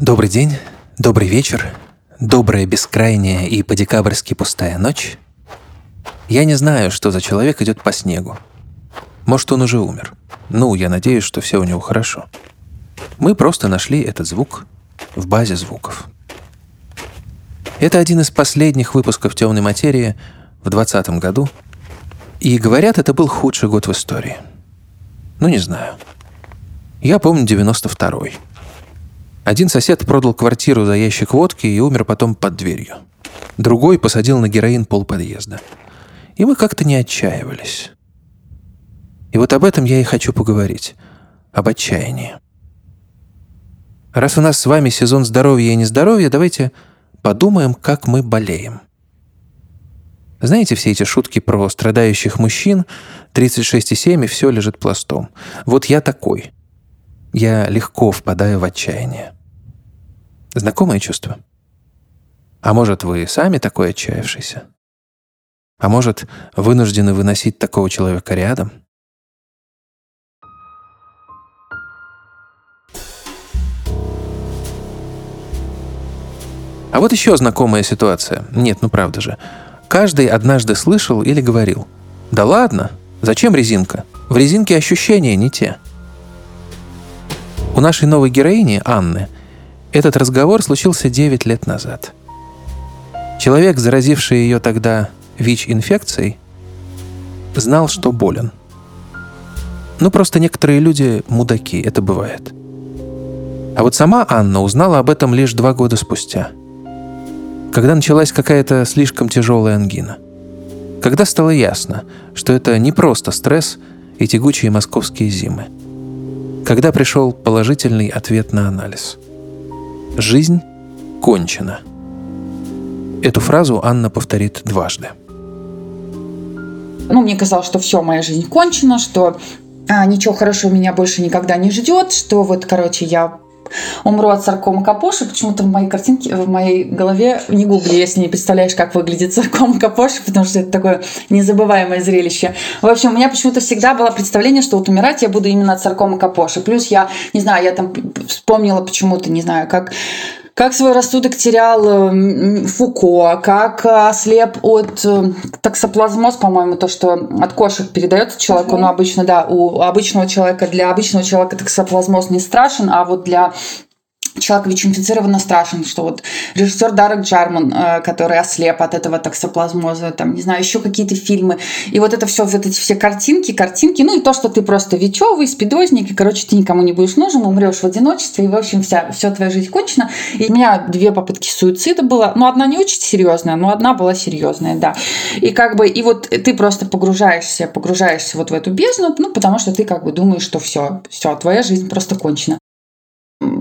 Добрый день, добрый вечер, добрая бескрайняя и по-декабрьски пустая ночь. Я не знаю, что за человек идет по снегу. Может, он уже умер. Ну, я надеюсь, что все у него хорошо. Мы просто нашли этот звук в базе звуков. Это один из последних выпусков «Темной материи» в 2020 году. И говорят, это был худший год в истории. Ну, не знаю. Я помню 92-й. Один сосед продал квартиру за ящик водки и умер потом под дверью. Другой посадил на героин пол подъезда. И мы как-то не отчаивались. И вот об этом я и хочу поговорить. Об отчаянии. Раз у нас с вами сезон здоровья и нездоровья, давайте подумаем, как мы болеем. Знаете все эти шутки про страдающих мужчин, 36,7 и все лежит пластом. Вот я такой. Я легко впадаю в отчаяние. Знакомое чувство? А может, вы сами такой отчаявшийся? А может, вынуждены выносить такого человека рядом? А вот еще знакомая ситуация. Нет, ну правда же. Каждый однажды слышал или говорил. Да ладно, зачем резинка? В резинке ощущения не те. У нашей новой героини, Анны, этот разговор случился 9 лет назад. Человек, заразивший ее тогда ВИЧ-инфекцией, знал, что болен. Ну, просто некоторые люди мудаки, это бывает. А вот сама Анна узнала об этом лишь два года спустя, когда началась какая-то слишком тяжелая ангина. Когда стало ясно, что это не просто стресс и тягучие московские зимы. Когда пришел положительный ответ на анализ – Жизнь кончена. Эту фразу Анна повторит дважды. Ну, мне казалось, что все, моя жизнь кончена, что а, ничего хорошего меня больше никогда не ждет, что вот, короче, я умру от саркома капоши. Почему-то в моей картинке, в моей голове, не гугли, если не представляешь, как выглядит саркома капоши, потому что это такое незабываемое зрелище. В общем, у меня почему-то всегда было представление, что вот умирать я буду именно от саркома капоши. Плюс я, не знаю, я там вспомнила почему-то, не знаю, как как свой рассудок терял Фуко, как ослеп от э, таксоплазмоз, по-моему, то, что от кошек передается человеку, uh-huh. но обычно, да, у обычного человека, для обычного человека таксоплазмоз не страшен, а вот для человек ВИЧ-инфицированно страшен, что вот режиссер Дарек Джарман, э, который ослеп от этого таксоплазмоза, там, не знаю, еще какие-то фильмы, и вот это все, вот эти все картинки, картинки, ну и то, что ты просто ВИЧевый, спидозник, и, короче, ты никому не будешь нужен, умрешь в одиночестве, и, в общем, вся, вся твоя жизнь кончена. И у меня две попытки суицида было, ну, одна не очень серьезная, но одна была серьезная, да. И как бы, и вот ты просто погружаешься, погружаешься вот в эту бездну, ну, потому что ты как бы думаешь, что все, все, твоя жизнь просто кончена.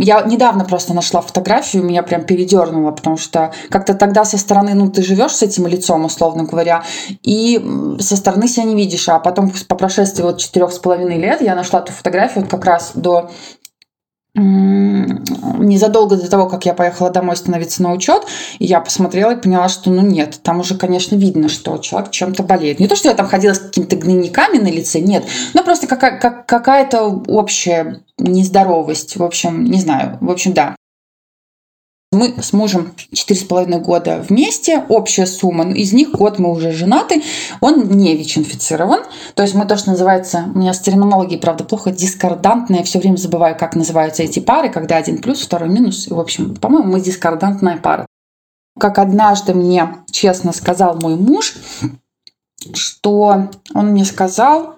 Я недавно просто нашла фотографию, меня прям передернуло, потому что как-то тогда со стороны, ну, ты живешь с этим лицом, условно говоря, и со стороны себя не видишь. А потом по прошествии вот четырех с половиной лет я нашла ту фотографию вот как раз до незадолго до того, как я поехала домой становиться на учет, я посмотрела и поняла, что ну нет, там уже, конечно, видно, что человек чем-то болеет. Не то, что я там ходила с какими-то гнойниками на лице, нет, но просто какая- как- какая-то общая нездоровость. В общем, не знаю. В общем, да. Мы с мужем четыре с половиной года вместе, общая сумма, из них год мы уже женаты, он не ВИЧ-инфицирован, то есть мы то, что называется, у меня с терминологией, правда, плохо, дискордантная, все время забываю, как называются эти пары, когда один плюс, второй минус, в общем, по-моему, мы дискордантная пара. Как однажды мне честно сказал мой муж, что он мне сказал,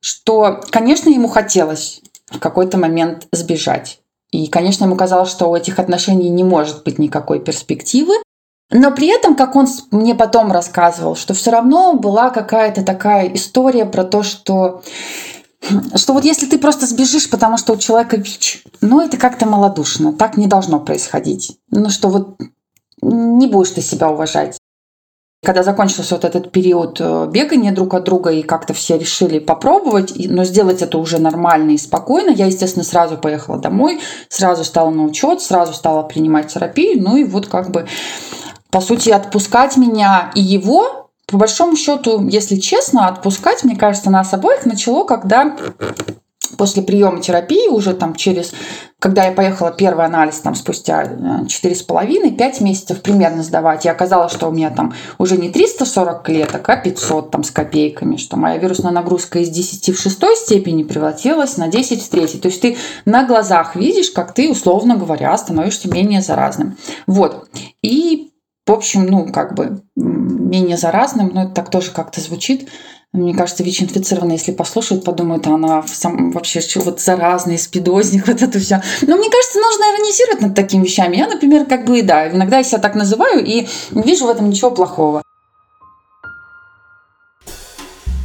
что, конечно, ему хотелось в какой-то момент сбежать и, конечно, ему казалось, что у этих отношений не может быть никакой перспективы. Но при этом, как он мне потом рассказывал, что все равно была какая-то такая история про то, что что вот если ты просто сбежишь, потому что у человека ВИЧ, ну это как-то малодушно, так не должно происходить. Ну что вот не будешь ты себя уважать. Когда закончился вот этот период э, бегания друг от друга, и как-то все решили попробовать, но сделать это уже нормально и спокойно, я, естественно, сразу поехала домой, сразу стала на учет, сразу стала принимать терапию, ну и вот как бы, по сути, отпускать меня и его, по большому счету, если честно, отпускать, мне кажется, нас обоих начало, когда после приема терапии уже там через, когда я поехала первый анализ там спустя четыре с половиной, пять месяцев примерно сдавать, и оказалось, что у меня там уже не 340 клеток, а 500 там с копейками, что моя вирусная нагрузка из 10 в шестой степени превратилась на 10 в третьей. То есть ты на глазах видишь, как ты, условно говоря, становишься менее заразным. Вот. И в общем, ну, как бы менее заразным, но это так тоже как-то звучит. Мне кажется, ВИЧ-инфицированные, если послушают, подумают, она сам, вообще что, вот заразный, спидозник, вот это все. Но мне кажется, нужно иронизировать над такими вещами. Я, например, как бы и да, иногда я себя так называю и не вижу в этом ничего плохого.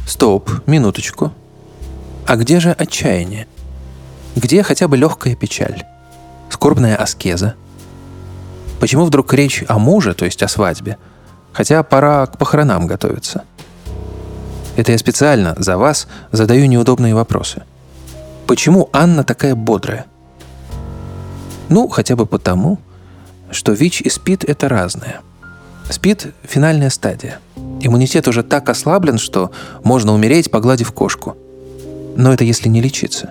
Стоп, минуточку. А где же отчаяние? Где хотя бы легкая печаль? Скорбная аскеза? Почему вдруг речь о муже, то есть о свадьбе? Хотя пора к похоронам готовиться. Это я специально за вас задаю неудобные вопросы. Почему Анна такая бодрая? Ну, хотя бы потому, что ВИЧ и СПИД – это разное. СПИД – финальная стадия. Иммунитет уже так ослаблен, что можно умереть, погладив кошку. Но это если не лечиться.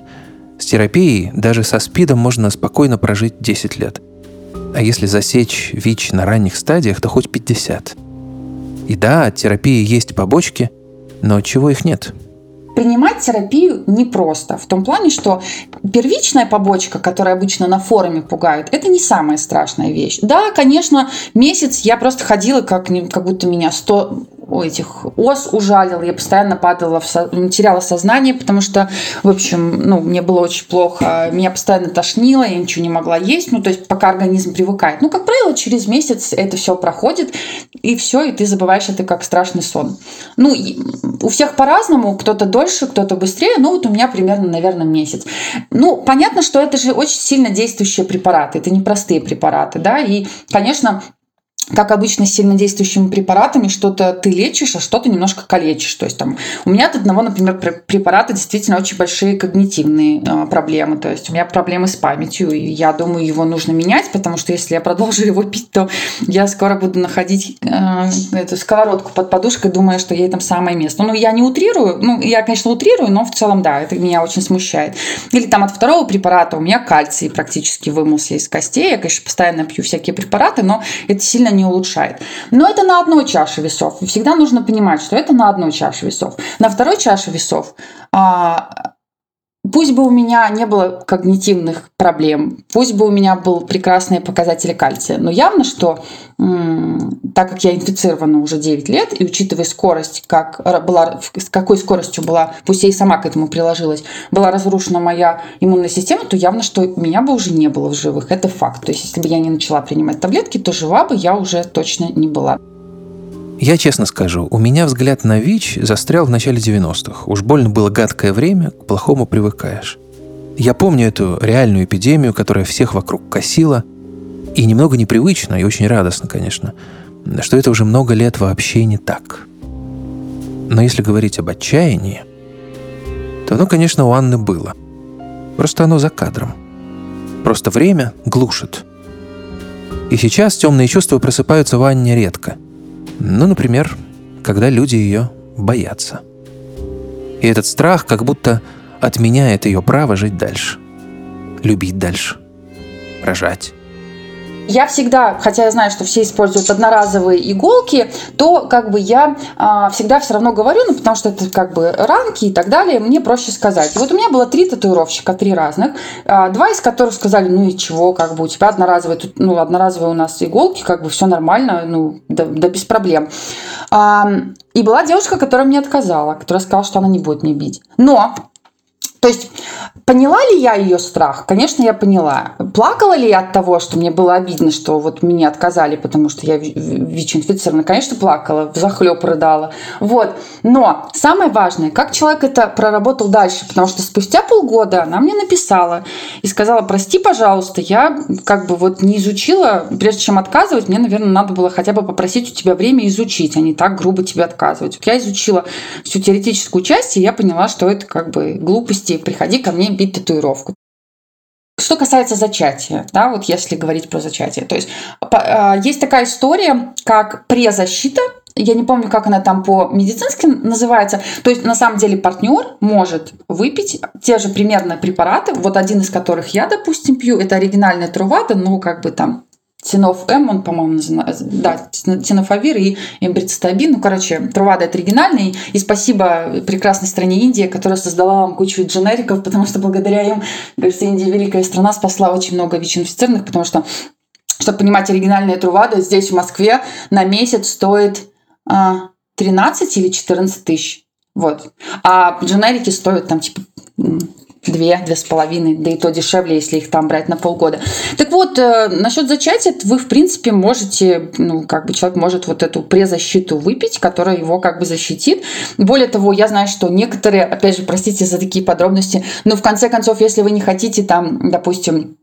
С терапией даже со СПИДом можно спокойно прожить 10 лет. А если засечь ВИЧ на ранних стадиях, то хоть 50. И да, от терапии есть побочки – но чего их нет? принимать терапию непросто. В том плане, что первичная побочка, которая обычно на форуме пугает, это не самая страшная вещь. Да, конечно, месяц я просто ходила, как, как будто меня 100 этих ос ужалил, я постоянно падала, в со... теряла сознание, потому что, в общем, ну, мне было очень плохо, меня постоянно тошнило, я ничего не могла есть, ну, то есть пока организм привыкает. Ну, как правило, через месяц это все проходит, и все, и ты забываешь это как страшный сон. Ну, у всех по-разному, кто-то дольше, кто-то быстрее, ну, вот у меня примерно, наверное, месяц. Ну, понятно, что это же очень сильно действующие препараты, это не простые препараты, да, и, конечно, как обычно с сильнодействующими препаратами, что-то ты лечишь, а что-то немножко калечишь. То есть там у меня от одного, например, препарата действительно очень большие когнитивные э, проблемы. То есть у меня проблемы с памятью, и я думаю, его нужно менять, потому что если я продолжу его пить, то я скоро буду находить э, эту сковородку под подушкой, думая, что ей там самое место. Ну, я не утрирую, ну, я, конечно, утрирую, но в целом, да, это меня очень смущает. Или там от второго препарата у меня кальций практически вымылся из костей. Я, конечно, постоянно пью всякие препараты, но это сильно не улучшает. Но это на одной чаше весов. Всегда нужно понимать, что это на одной чаше весов. На второй чаше весов а, Пусть бы у меня не было когнитивных проблем, пусть бы у меня был прекрасные показатели кальция, но явно, что так как я инфицирована уже 9 лет, и учитывая скорость, как была, с какой скоростью была, пусть я и сама к этому приложилась, была разрушена моя иммунная система, то явно, что меня бы уже не было в живых. Это факт. То есть, если бы я не начала принимать таблетки, то жива бы я уже точно не была. Я честно скажу, у меня взгляд на ВИЧ застрял в начале 90-х. Уж больно было гадкое время, к плохому привыкаешь. Я помню эту реальную эпидемию, которая всех вокруг косила. И немного непривычно, и очень радостно, конечно, что это уже много лет вообще не так. Но если говорить об отчаянии, то оно, конечно, у Анны было. Просто оно за кадром. Просто время глушит. И сейчас темные чувства просыпаются в Анне редко – ну, например, когда люди ее боятся. И этот страх как будто отменяет ее право жить дальше, любить дальше, рожать, я всегда, хотя я знаю, что все используют одноразовые иголки, то как бы я а, всегда все равно говорю, ну потому что это как бы ранки и так далее, мне проще сказать. И вот у меня было три татуировщика, три разных, а, два из которых сказали, ну и чего, как бы у тебя одноразовые, ну одноразовые у нас иголки, как бы все нормально, ну да, да без проблем. А, и была девушка, которая мне отказала, которая сказала, что она не будет мне бить. Но то есть поняла ли я ее страх? Конечно, я поняла. Плакала ли я от того, что мне было обидно, что вот мне отказали, потому что я ВИЧ-инфицирована? Конечно, плакала, захлеб рыдала. Вот. Но самое важное, как человек это проработал дальше, потому что спустя полгода она мне написала и сказала, прости, пожалуйста, я как бы вот не изучила, прежде чем отказывать, мне, наверное, надо было хотя бы попросить у тебя время изучить, а не так грубо тебе отказывать. Я изучила всю теоретическую часть, и я поняла, что это как бы глупость глупости, приходи ко мне бить татуировку. Что касается зачатия, да, вот если говорить про зачатие, то есть а, есть такая история, как презащита я не помню, как она там по-медицински называется. То есть, на самом деле, партнер может выпить те же примерно препараты, вот один из которых я, допустим, пью, это оригинальная Трувада, ну, как бы там Тиноф М, он, по-моему, называется, да, Тинофавир и эмбрицетабин. Ну, короче, Трувада это оригинальный. И спасибо прекрасной стране Индия, которая создала вам кучу дженериков, потому что благодаря им, кажется, Индия великая страна спасла очень много ВИЧ-инфицированных, потому что, чтобы понимать, оригинальная Трувада здесь, в Москве, на месяц стоит а, 13 или 14 тысяч. Вот. А дженерики стоят там типа две, две с половиной, да и то дешевле, если их там брать на полгода. Так вот, э, насчет зачатия вы, в принципе, можете, ну, как бы человек может вот эту презащиту выпить, которая его как бы защитит. Более того, я знаю, что некоторые, опять же, простите за такие подробности, но в конце концов, если вы не хотите там, допустим,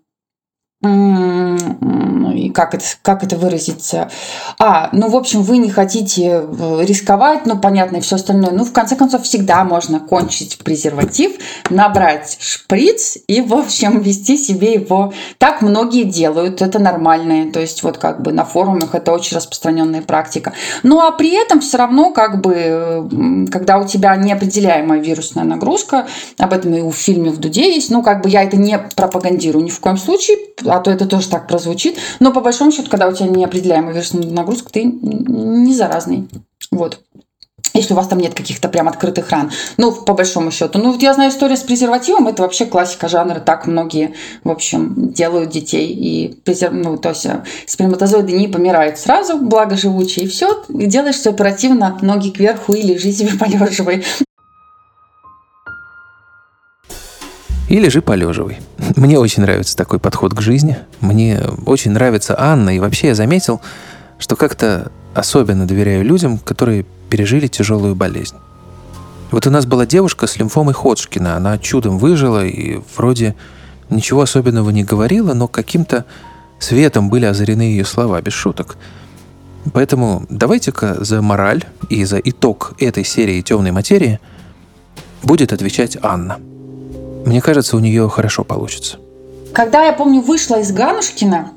и как это, как это выразиться? А, ну, в общем, вы не хотите э, рисковать, ну, понятно, и все остальное. Ну, в конце концов, всегда можно кончить презерватив, набрать шприц и, в общем, вести себе его. Так многие делают, это нормально. То есть, вот как бы на форумах это очень распространенная практика. Ну, а при этом все равно, как бы, когда у тебя неопределяемая вирусная нагрузка, об этом и в фильме в Дуде есть, ну, как бы я это не пропагандирую ни в коем случае, а то это тоже так прозвучит. Но по большому счету, когда у тебя неопределяемая вирусная нагрузка, ты не заразный. Вот если у вас там нет каких-то прям открытых ран. Ну, по большому счету. Ну, я знаю историю с презервативом, это вообще классика жанра. Так многие, в общем, делают детей. И презер... ну, то есть э, сперматозоиды не помирают сразу, благо живучие. И все, делаешь все оперативно, ноги кверху и лежи себе полеживай. И лежи полеживай. Мне очень нравится такой подход к жизни. Мне очень нравится Анна. И вообще я заметил, что как-то особенно доверяю людям, которые пережили тяжелую болезнь. Вот у нас была девушка с лимфомой Ходжкина. Она чудом выжила и вроде ничего особенного не говорила, но каким-то светом были озарены ее слова, без шуток. Поэтому давайте-ка за мораль и за итог этой серии «Темной материи» будет отвечать Анна. Мне кажется, у нее хорошо получится. Когда я помню, вышла из Ганушкина,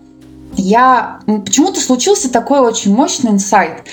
я почему-то случился такой очень мощный инсайт.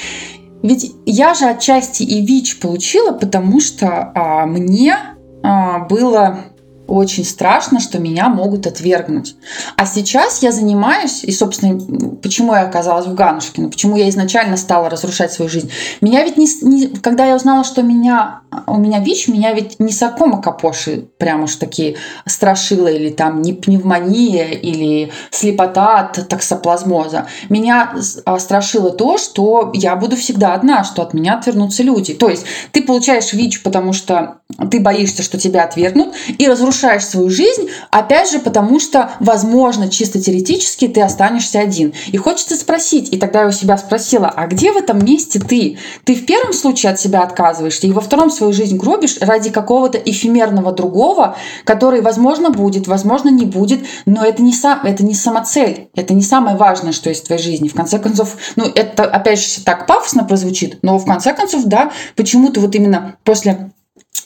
Ведь я же отчасти и ВИЧ получила, потому что а, мне а, было очень страшно, что меня могут отвергнуть. А сейчас я занимаюсь, и, собственно, почему я оказалась в Ганушкино, почему я изначально стала разрушать свою жизнь. Меня ведь не, не когда я узнала, что меня, у меня ВИЧ, меня ведь не саркома капоши, прям уж такие страшила, или там не пневмония, или слепота от токсоплазмоза. Меня а, страшило то, что я буду всегда одна, что от меня отвернутся люди. То есть ты получаешь ВИЧ, потому что ты боишься, что тебя отвергнут, и разрушаешь свою жизнь, опять же, потому что, возможно, чисто теоретически ты останешься один. И хочется спросить, и тогда я у себя спросила, а где в этом месте ты? Ты в первом случае от себя отказываешься, и во втором свою жизнь гробишь ради какого-то эфемерного другого, который, возможно, будет, возможно, не будет, но это не, сам, это не самоцель, это не самое важное, что есть в твоей жизни. В конце концов, ну, это, опять же, так пафосно прозвучит, но в конце концов, да, почему-то вот именно после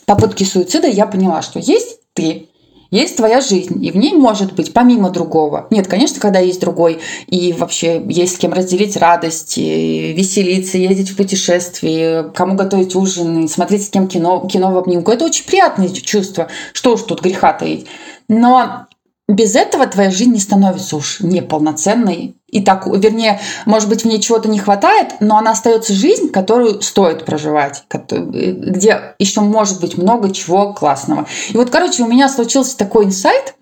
попытки суицида я поняла, что есть ты, есть твоя жизнь, и в ней может быть помимо другого. Нет, конечно, когда есть другой, и вообще есть с кем разделить радость, веселиться, ездить в путешествие, кому готовить ужин, смотреть с кем кино, кино в обнимку. Это очень приятное чувство. Что уж тут греха таить. Но без этого твоя жизнь не становится уж неполноценной. И так, вернее, может быть, в ней чего-то не хватает, но она остается жизнь, которую стоит проживать, где еще может быть много чего классного. И вот, короче, у меня случился такой инсайт,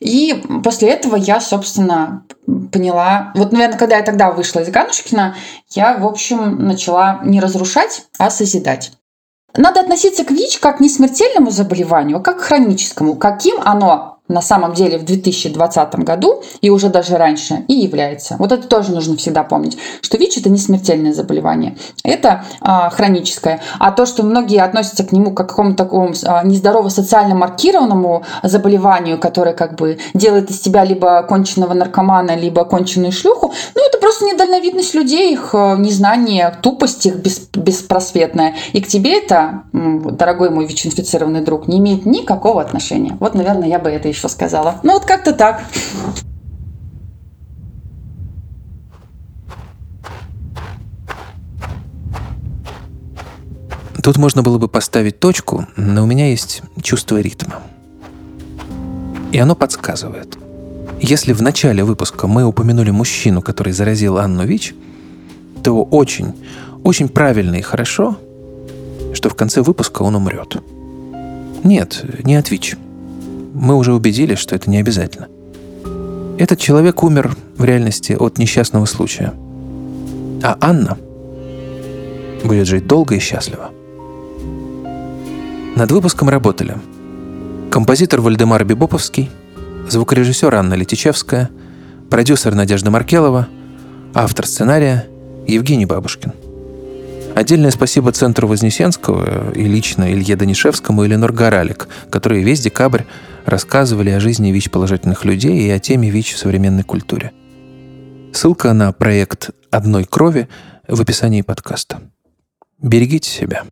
и после этого я, собственно, поняла, вот, наверное, когда я тогда вышла из Ганушкина, я, в общем, начала не разрушать, а созидать. Надо относиться к ВИЧ как не смертельному заболеванию, а как к хроническому. Каким оно на самом деле в 2020 году и уже даже раньше и является. Вот это тоже нужно всегда помнить, что ВИЧ это не смертельное заболевание, это а, хроническое. А то, что многие относятся к нему как к какому-то такому а, нездорово социально маркированному заболеванию, которое как бы делает из тебя либо конченного наркомана, либо конченую шлюху, ну это просто недальновидность людей, их а, незнание, тупость их бес, беспросветная. И к тебе это, дорогой мой ВИЧ-инфицированный друг, не имеет никакого отношения. Вот, наверное, я бы это еще сказала. Ну вот как-то так. Тут можно было бы поставить точку, но у меня есть чувство ритма. И оно подсказывает. Если в начале выпуска мы упомянули мужчину, который заразил Анну ВИЧ, то очень, очень правильно и хорошо, что в конце выпуска он умрет. Нет, не от ВИЧ. Мы уже убедились, что это не обязательно. Этот человек умер в реальности от несчастного случая. А Анна будет жить долго и счастливо. Над выпуском работали композитор Вальдемар Бибоповский, звукорежиссер Анна Летичевская, продюсер Надежда Маркелова, автор сценария Евгений Бабушкин. Отдельное спасибо Центру Вознесенского и лично Илье Данишевскому и Ленор Горалик, которые весь декабрь рассказывали о жизни ВИЧ-положительных людей и о теме ВИЧ в современной культуре. Ссылка на проект «Одной крови» в описании подкаста. Берегите себя.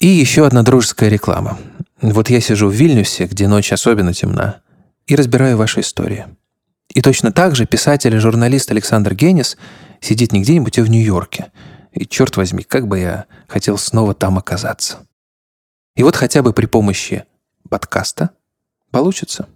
И еще одна дружеская реклама. Вот я сижу в Вильнюсе, где ночь особенно темна, и разбираю ваши истории. И точно так же писатель и журналист Александр Генис сидит не где-нибудь, а в Нью-Йорке. И черт возьми, как бы я хотел снова там оказаться. И вот хотя бы при помощи подкаста получится.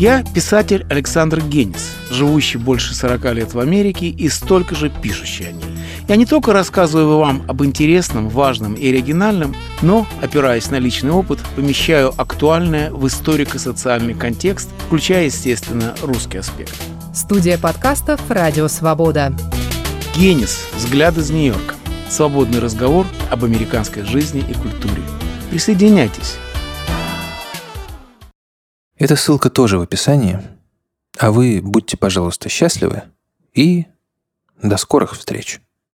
Я писатель Александр Генис, живущий больше 40 лет в Америке и столько же пишущий о ней. Я не только рассказываю вам об интересном, важном и оригинальном, но, опираясь на личный опыт, помещаю актуальное в историко-социальный контекст, включая, естественно, русский аспект. Студия подкастов «Радио Свобода». Генис. Взгляд из Нью-Йорка. Свободный разговор об американской жизни и культуре. Присоединяйтесь. Эта ссылка тоже в описании. А вы будьте, пожалуйста, счастливы и до скорых встреч.